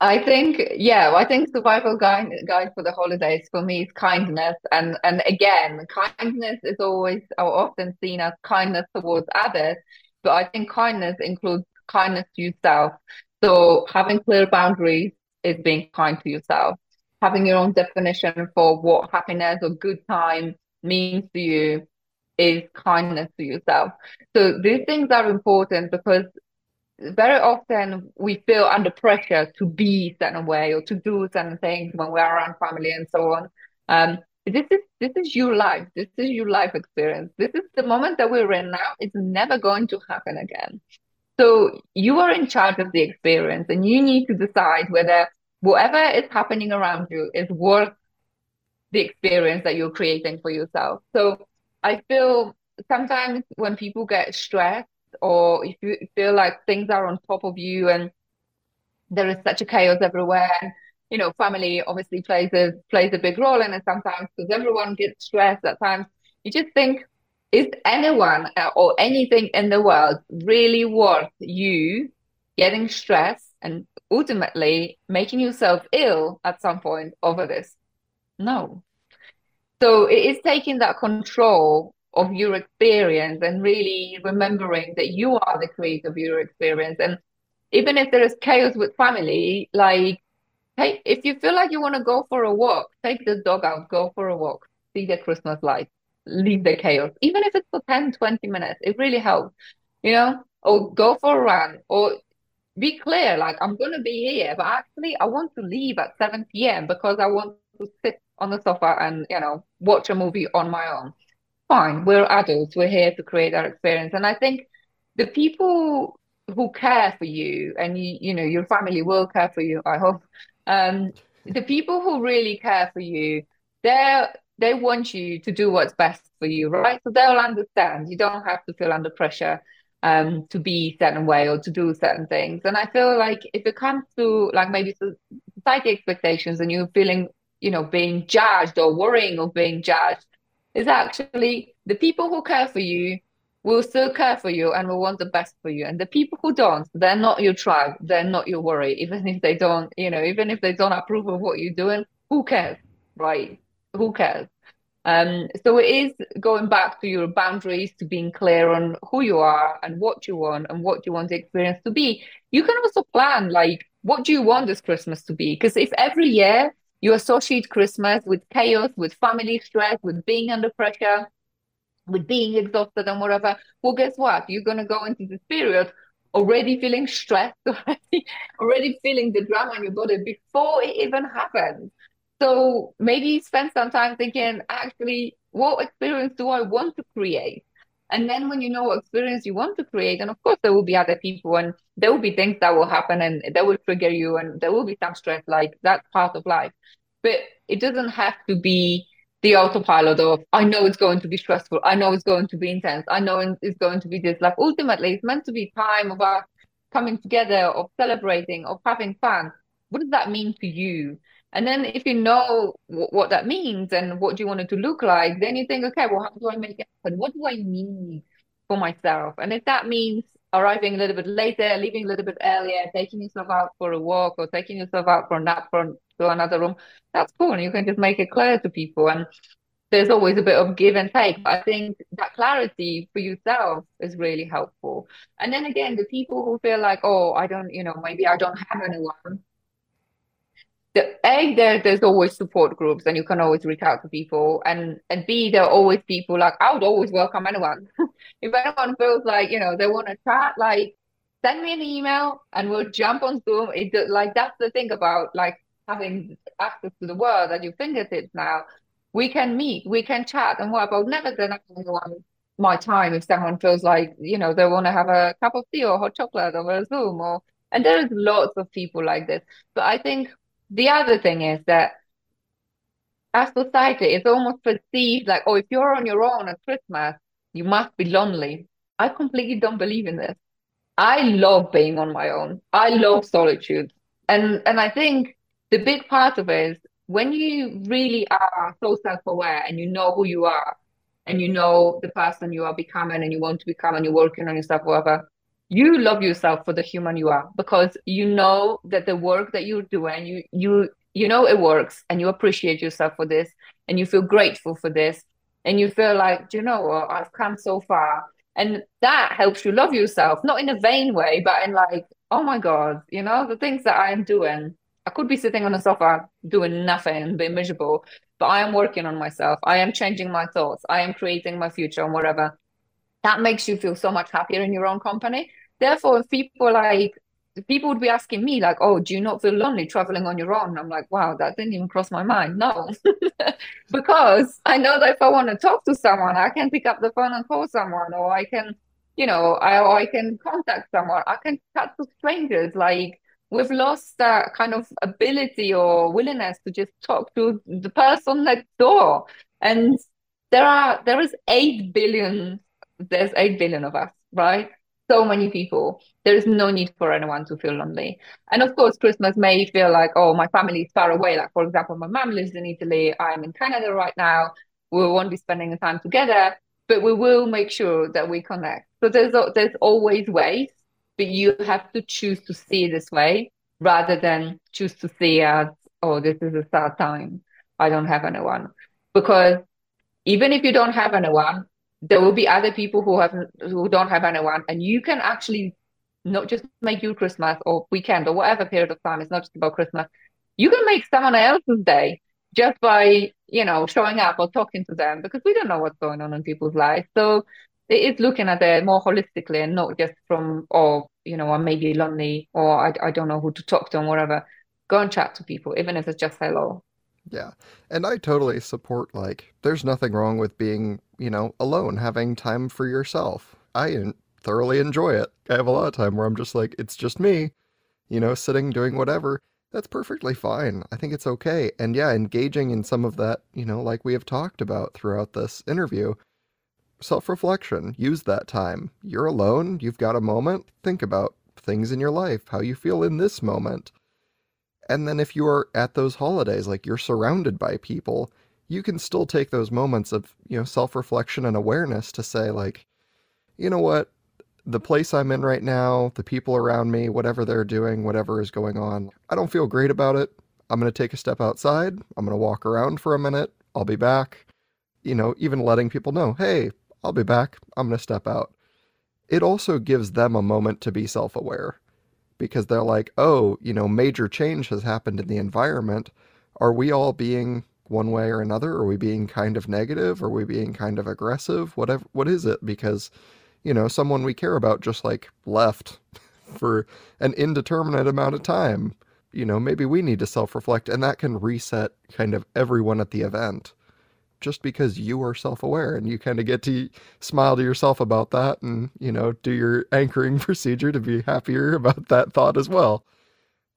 I think, yeah, I think survival guide, guide for the holidays for me is kindness. And and again, kindness is always or often seen as kindness towards others, but I think kindness includes kindness to yourself. So having clear boundaries is being kind to yourself. Having your own definition for what happiness or good time means to you is kindness to yourself. So these things are important because very often we feel under pressure to be certain way or to do certain things when we're around family and so on. Um, this is this is your life. This is your life experience. This is the moment that we're in now. It's never going to happen again. So you are in charge of the experience, and you need to decide whether whatever is happening around you is worth the experience that you're creating for yourself. So I feel sometimes when people get stressed or if you feel like things are on top of you and there is such a chaos everywhere you know family obviously plays a plays a big role in it sometimes because everyone gets stressed at times you just think is anyone or anything in the world really worth you getting stressed and ultimately making yourself ill at some point over this no so it is taking that control of your experience and really remembering that you are the creator of your experience. And even if there is chaos with family, like, hey, if you feel like you want to go for a walk, take the dog out, go for a walk, see the Christmas lights, leave the chaos. Even if it's for 10, 20 minutes, it really helps, you know, or go for a run or be clear, like, I'm going to be here, but actually, I want to leave at 7 p.m. because I want to sit on the sofa and, you know, watch a movie on my own fine. We're adults. We're here to create our experience. And I think the people who care for you and you, you know, your family will care for you, I hope. Um, the people who really care for you, they they want you to do what's best for you, right? So they'll understand. You don't have to feel under pressure um, to be certain way or to do certain things. And I feel like if it comes to like maybe society expectations and you're feeling, you know, being judged or worrying of being judged, is actually the people who care for you will still care for you and will want the best for you. And the people who don't, they're not your tribe. They're not your worry. Even if they don't, you know, even if they don't approve of what you're doing, who cares, right? Who cares? Um, so it is going back to your boundaries, to being clear on who you are and what you want and what you want the experience to be. You can also plan like what do you want this Christmas to be? Because if every year you associate Christmas with chaos, with family stress, with being under pressure, with being exhausted and whatever. Well, guess what? You're going to go into this period already feeling stressed, already, already feeling the drama in your body before it even happens. So maybe spend some time thinking, actually, what experience do I want to create? And then when you know what experience you want to create, and of course there will be other people and there will be things that will happen and that will trigger you and there will be some stress, like that's part of life. But it doesn't have to be the autopilot of I know it's going to be stressful, I know it's going to be intense, I know it's going to be this. Like ultimately it's meant to be time of us coming together, of celebrating, of having fun. What does that mean to you? And then if you know w- what that means and what you want it to look like, then you think, okay, well, how do I make it happen? What do I need for myself? And if that means arriving a little bit later, leaving a little bit earlier, taking yourself out for a walk or taking yourself out for a nap from to another room, that's cool. And you can just make it clear to people. And there's always a bit of give and take. But I think that clarity for yourself is really helpful. And then again, the people who feel like, oh, I don't, you know, maybe I don't have anyone the A, there there's always support groups and you can always reach out to people. And and B, there are always people like I would always welcome anyone. if anyone feels like, you know, they want to chat, like send me an email and we'll jump on Zoom. It like that's the thing about like having access to the world at your fingertips now. We can meet, we can chat and what about never deny anyone my time if someone feels like, you know, they want to have a cup of tea or hot chocolate over Zoom or and there's lots of people like this. But I think the other thing is that as society, it's almost perceived like, oh, if you're on your own at Christmas, you must be lonely. I completely don't believe in this. I love being on my own. I love solitude. And and I think the big part of it is when you really are so self-aware and you know who you are and you know the person you are becoming and you want to become and you're working on yourself, whatever, you love yourself for the human you are because you know that the work that you're doing you you you know it works and you appreciate yourself for this and you feel grateful for this and you feel like you know what? I've come so far. And that helps you love yourself not in a vain way but in like oh my god you know the things that i am doing. I could be sitting on a sofa doing nothing and being miserable but i am working on myself. I am changing my thoughts. I am creating my future and whatever that makes you feel so much happier in your own company. Therefore, if people like people would be asking me like, "Oh, do you not feel lonely traveling on your own?" I'm like, "Wow, that didn't even cross my mind." No, because I know that if I want to talk to someone, I can pick up the phone and call someone, or I can, you know, I I can contact someone. I can chat to strangers. Like we've lost that kind of ability or willingness to just talk to the person next door, and there are there is eight billion there's 8 billion of us, right? So many people. There is no need for anyone to feel lonely. And of course, Christmas may feel like, oh, my family is far away. Like, for example, my mom lives in Italy. I'm in Canada right now. We won't be spending the time together, but we will make sure that we connect. So there's, there's always ways, but you have to choose to see this way rather than choose to see as, oh, this is a sad time. I don't have anyone. Because even if you don't have anyone, there will be other people who have who don't have anyone and you can actually not just make your christmas or weekend or whatever period of time it's not just about christmas. You can make someone else's day just by you know showing up or talking to them because we don't know what's going on in people's lives. So it is looking at it more holistically and not just from oh you know i'm maybe lonely or I, I don't know who to talk to and whatever. Go and chat to people even if it's just hello yeah. And I totally support, like, there's nothing wrong with being, you know, alone, having time for yourself. I thoroughly enjoy it. I have a lot of time where I'm just like, it's just me, you know, sitting, doing whatever. That's perfectly fine. I think it's okay. And yeah, engaging in some of that, you know, like we have talked about throughout this interview, self reflection, use that time. You're alone, you've got a moment, think about things in your life, how you feel in this moment and then if you are at those holidays, like you're surrounded by people, you can still take those moments of, you know, self-reflection and awareness to say like, you know what, the place I'm in right now, the people around me, whatever they're doing, whatever is going on, I don't feel great about it. I'm going to take a step outside. I'm going to walk around for a minute. I'll be back. You know, even letting people know, hey, I'll be back. I'm going to step out. It also gives them a moment to be self aware because they're like, oh, you know, major change has happened in the environment. Are we all being one way or another? Are we being kind of negative? Are we being kind of aggressive? Whatever, what is it? Because, you know, someone we care about just like left for an indeterminate amount of time. you know, maybe we need to self reflect, and that can reset kind of everyone at the event just because you are self aware and you kind of get to smile to yourself about that and, you know, do your anchoring procedure to be happier about that thought as well.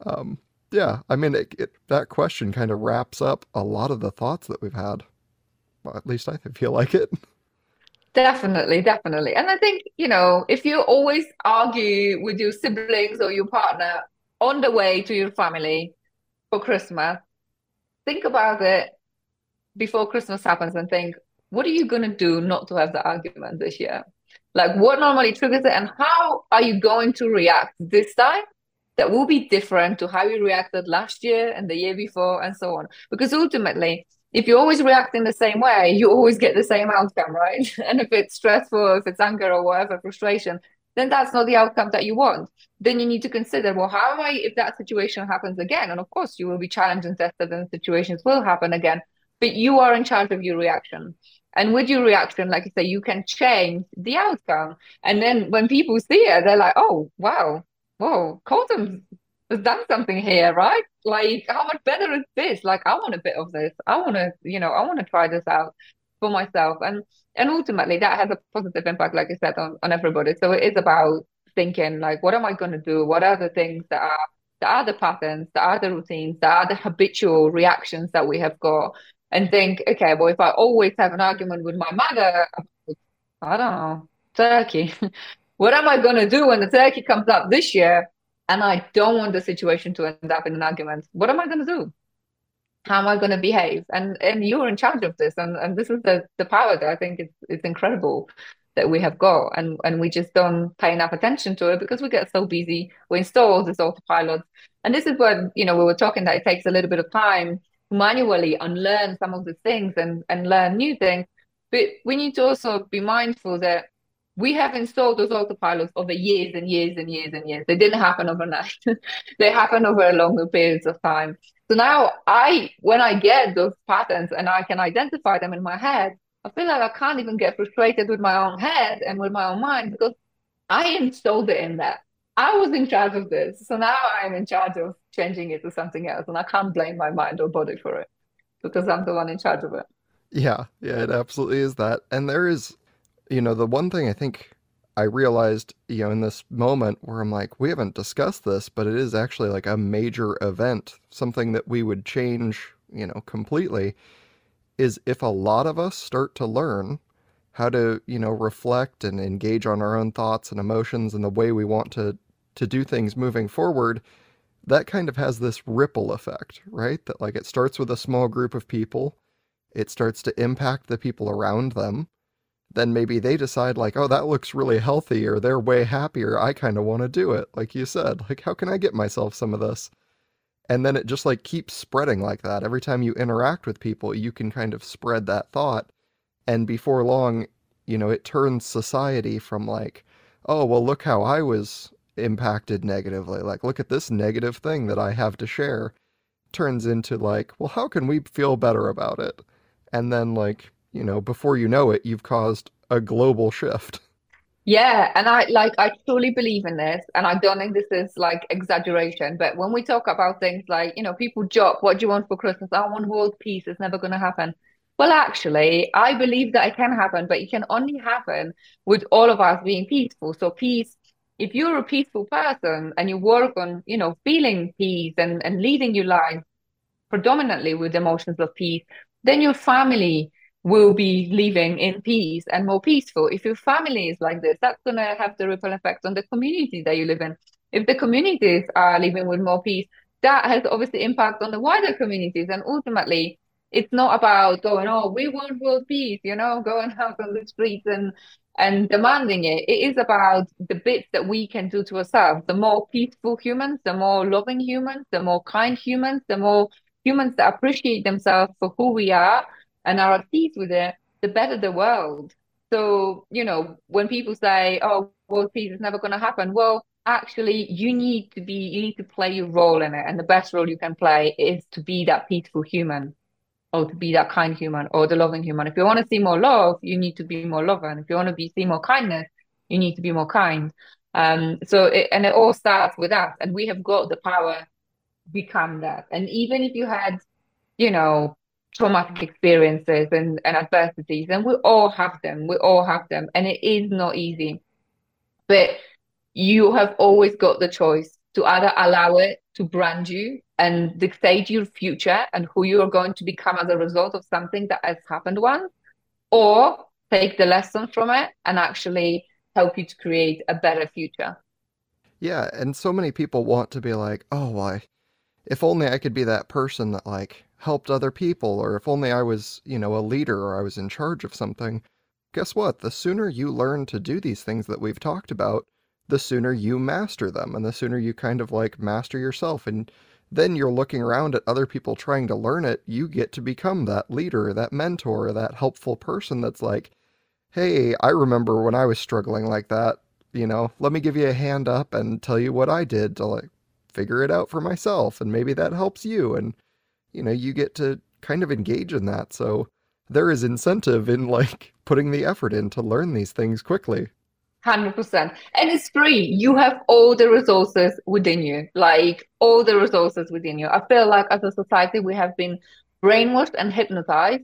Um, yeah, I mean, it, it, that question kind of wraps up a lot of the thoughts that we've had. Well, at least I feel like it. Definitely, definitely. And I think, you know, if you always argue with your siblings or your partner on the way to your family for Christmas, think about it before Christmas happens and think, what are you going to do not to have the argument this year? Like, what normally triggers it, and how are you going to react this time? That will be different to how you reacted last year and the year before, and so on. Because ultimately, if you always react in the same way, you always get the same outcome, right? and if it's stressful, if it's anger or whatever, frustration, then that's not the outcome that you want. Then you need to consider, well, how am I, if that situation happens again? And of course, you will be challenged and tested, and situations will happen again but you are in charge of your reaction. And with your reaction, like I say, you can change the outcome. And then when people see it, they're like, oh, wow, whoa, Colton has done something here, right? Like, how much better is this? Like, I want a bit of this. I want to, you know, I want to try this out for myself. And and ultimately that has a positive impact, like I said, on, on everybody. So it is about thinking like, what am I going to do? What are the things that are the patterns, that are the routines, that are the habitual reactions that we have got and think, okay, well, if I always have an argument with my mother, I don't know, turkey, what am I going to do when the turkey comes up this year and I don't want the situation to end up in an argument? What am I going to do? How am I going to behave? And and you're in charge of this, and and this is the the power that I think is is incredible that we have got, and and we just don't pay enough attention to it because we get so busy. We install this autopilot, and this is what you know we were talking that it takes a little bit of time manually unlearn some of the things and, and learn new things. But we need to also be mindful that we have installed those autopilots over years and years and years and years. They didn't happen overnight. they happen over longer periods of time. So now I, when I get those patterns and I can identify them in my head, I feel like I can't even get frustrated with my own head and with my own mind because I installed it in that. I was in charge of this. So now I'm in charge of changing it to something else. And I can't blame my mind or body for it because I'm the one in charge of it. Yeah, yeah, it absolutely is that. And there is, you know, the one thing I think I realized, you know, in this moment where I'm like, we haven't discussed this, but it is actually like a major event, something that we would change, you know, completely, is if a lot of us start to learn how to, you know, reflect and engage on our own thoughts and emotions and the way we want to to do things moving forward, that kind of has this ripple effect, right? That like it starts with a small group of people, it starts to impact the people around them. Then maybe they decide like, oh, that looks really healthy or they're way happier. I kind of want to do it. Like you said, like how can I get myself some of this? And then it just like keeps spreading like that. Every time you interact with people, you can kind of spread that thought. And before long, you know, it turns society from like, oh, well, look how I was impacted negatively. Like, look at this negative thing that I have to share. Turns into like, well, how can we feel better about it? And then, like, you know, before you know it, you've caused a global shift. Yeah, and I like I truly believe in this, and I don't think this is like exaggeration. But when we talk about things like, you know, people joke, "What do you want for Christmas?" I want world peace. It's never going to happen. Well, actually, I believe that it can happen, but it can only happen with all of us being peaceful. So peace if you're a peaceful person and you work on, you know, feeling peace and, and leading your life predominantly with emotions of peace, then your family will be living in peace and more peaceful. If your family is like this, that's going to have the ripple effect on the community that you live in. If the communities are living with more peace, that has obviously impact on the wider communities. And ultimately, it's not about going, oh, we want world peace, you know, going out on the streets and and demanding it. It is about the bits that we can do to ourselves. The more peaceful humans, the more loving humans, the more kind humans, the more humans that appreciate themselves for who we are and are at peace with it, the better the world. So, you know, when people say, oh, world peace is never going to happen, well, actually, you need to be, you need to play your role in it. And the best role you can play is to be that peaceful human or to be that kind human or the loving human. If you want to see more love, you need to be more loving. If you want to be see more kindness, you need to be more kind. Um, so it, and it all starts with us, and we have got the power become that. And even if you had, you know, traumatic experiences and, and adversities, and we all have them, we all have them, and it is not easy. But you have always got the choice to either allow it to brand you and dictate your future and who you are going to become as a result of something that has happened once, or take the lesson from it and actually help you to create a better future. Yeah, and so many people want to be like, oh, why? if only I could be that person that like helped other people, or if only I was, you know, a leader or I was in charge of something. Guess what? The sooner you learn to do these things that we've talked about, the sooner you master them, and the sooner you kind of like master yourself. And then you're looking around at other people trying to learn it, you get to become that leader, that mentor, that helpful person that's like, hey, I remember when I was struggling like that. You know, let me give you a hand up and tell you what I did to like figure it out for myself and maybe that helps you and you know you get to kind of engage in that so there is incentive in like putting the effort in to learn these things quickly 100% and it's free. You have all the resources within you like all the resources within you. I feel like as a society we have been brainwashed and hypnotized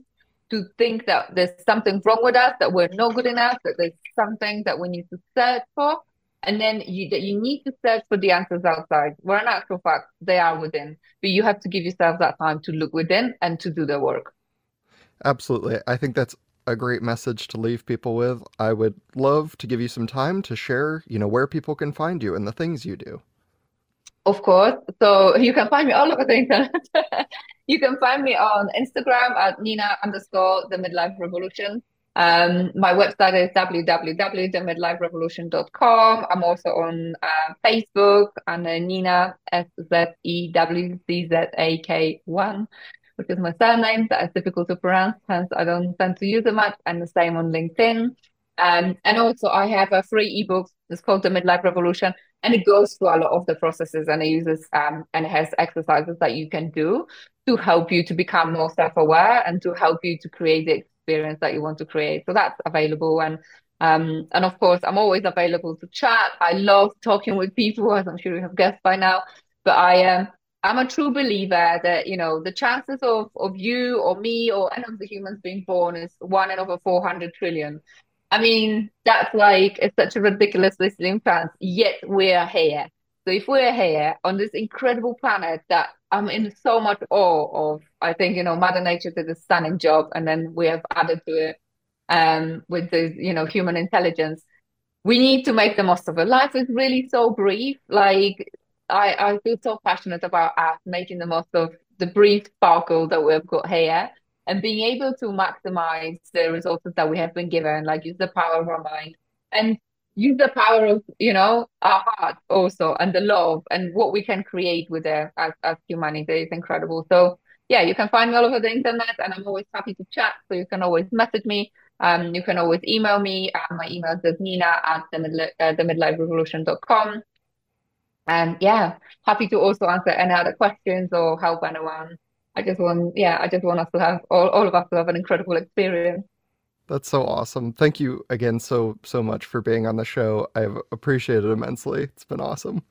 to think that there's something wrong with us that we're not good enough that there's something that we need to search for and then you that you need to search for the answers outside. Where in actual fact. They are within. But you have to give yourself that time to look within and to do the work. Absolutely. I think that's a great message to leave people with i would love to give you some time to share you know where people can find you and the things you do. Of course. So you can find me all over the internet. You can find me on instagram at nina underscore the midlife revolution. Um, my website is www.themidliferevolution.com. I'm also on uh, Facebook and Nina S Z E W C Z A K one, which is my surname that is difficult to pronounce, hence I don't tend to use it much. And the same on LinkedIn. Um, and also I have a free ebook. It's called The Midlife Revolution, and it goes through a lot of the processes and it uses um, and it has exercises that you can do to help you to become more self-aware and to help you to create the experience that you want to create. So that's available. And um, and of course, I'm always available to chat. I love talking with people, as I'm sure you have guessed by now. But I am um, I'm a true believer that you know the chances of of you or me or any of the humans being born is one in over 400 trillion. I mean, that's like it's such a ridiculously slim chance. Yet we're here. So if we're here on this incredible planet that I'm in so much awe of, I think, you know, Mother Nature did a stunning job and then we have added to it um, with the, you know, human intelligence. We need to make the most of it. Life is really so brief. Like I, I feel so passionate about us making the most of the brief sparkle that we've got here and being able to maximize the resources that we have been given, like use the power of our mind and use the power of you know our heart also and the love and what we can create with it as, as humanity is incredible. So yeah you can find me all over the internet and i'm always happy to chat. So you can always message me. Um, you can always email me. Uh, my email is nina at the, mid- uh, the midliferevolution.com and yeah happy to also answer any other questions or help anyone i just want yeah i just want us to have all, all of us to have an incredible experience that's so awesome. Thank you again so so much for being on the show. I've appreciated it immensely. It's been awesome.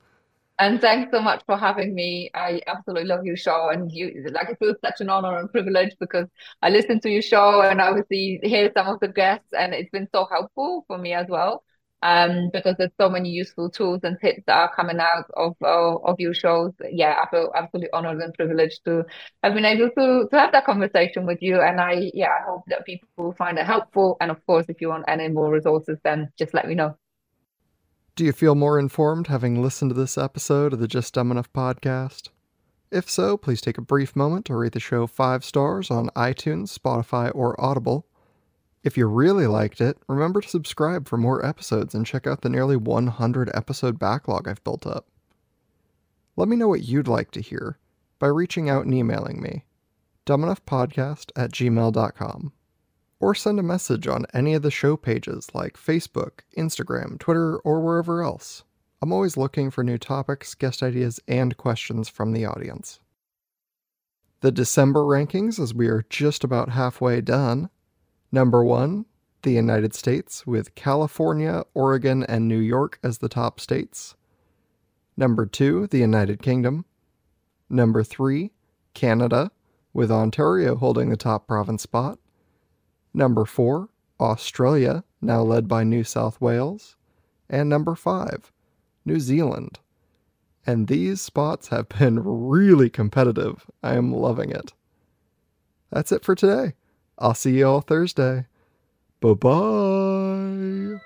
And thanks so much for having me. I absolutely love your show, and you like it feels such an honor and privilege because I listen to your show and obviously hear some of the guests, and it's been so helpful for me as well um, because there's so many useful tools and tips that are coming out of uh, of your shows. Yeah, I feel absolutely honored and privileged to have been able to to have that conversation with you. And I yeah, I hope that people find it helpful. And of course, if you want any more resources, then just let me know. Do you feel more informed having listened to this episode of the Just Dumb Enough podcast? If so, please take a brief moment to rate the show five stars on iTunes, Spotify, or Audible if you really liked it, remember to subscribe for more episodes and check out the nearly 100 episode backlog I've built up. Let me know what you'd like to hear by reaching out and emailing me, dumbenoughpodcast at gmail.com, or send a message on any of the show pages like Facebook, Instagram, Twitter, or wherever else. I'm always looking for new topics, guest ideas, and questions from the audience. The December rankings, as we are just about halfway done, Number one, the United States, with California, Oregon, and New York as the top states. Number two, the United Kingdom. Number three, Canada, with Ontario holding the top province spot. Number four, Australia, now led by New South Wales. And number five, New Zealand. And these spots have been really competitive. I am loving it. That's it for today. I'll see you all Thursday. Bye bye.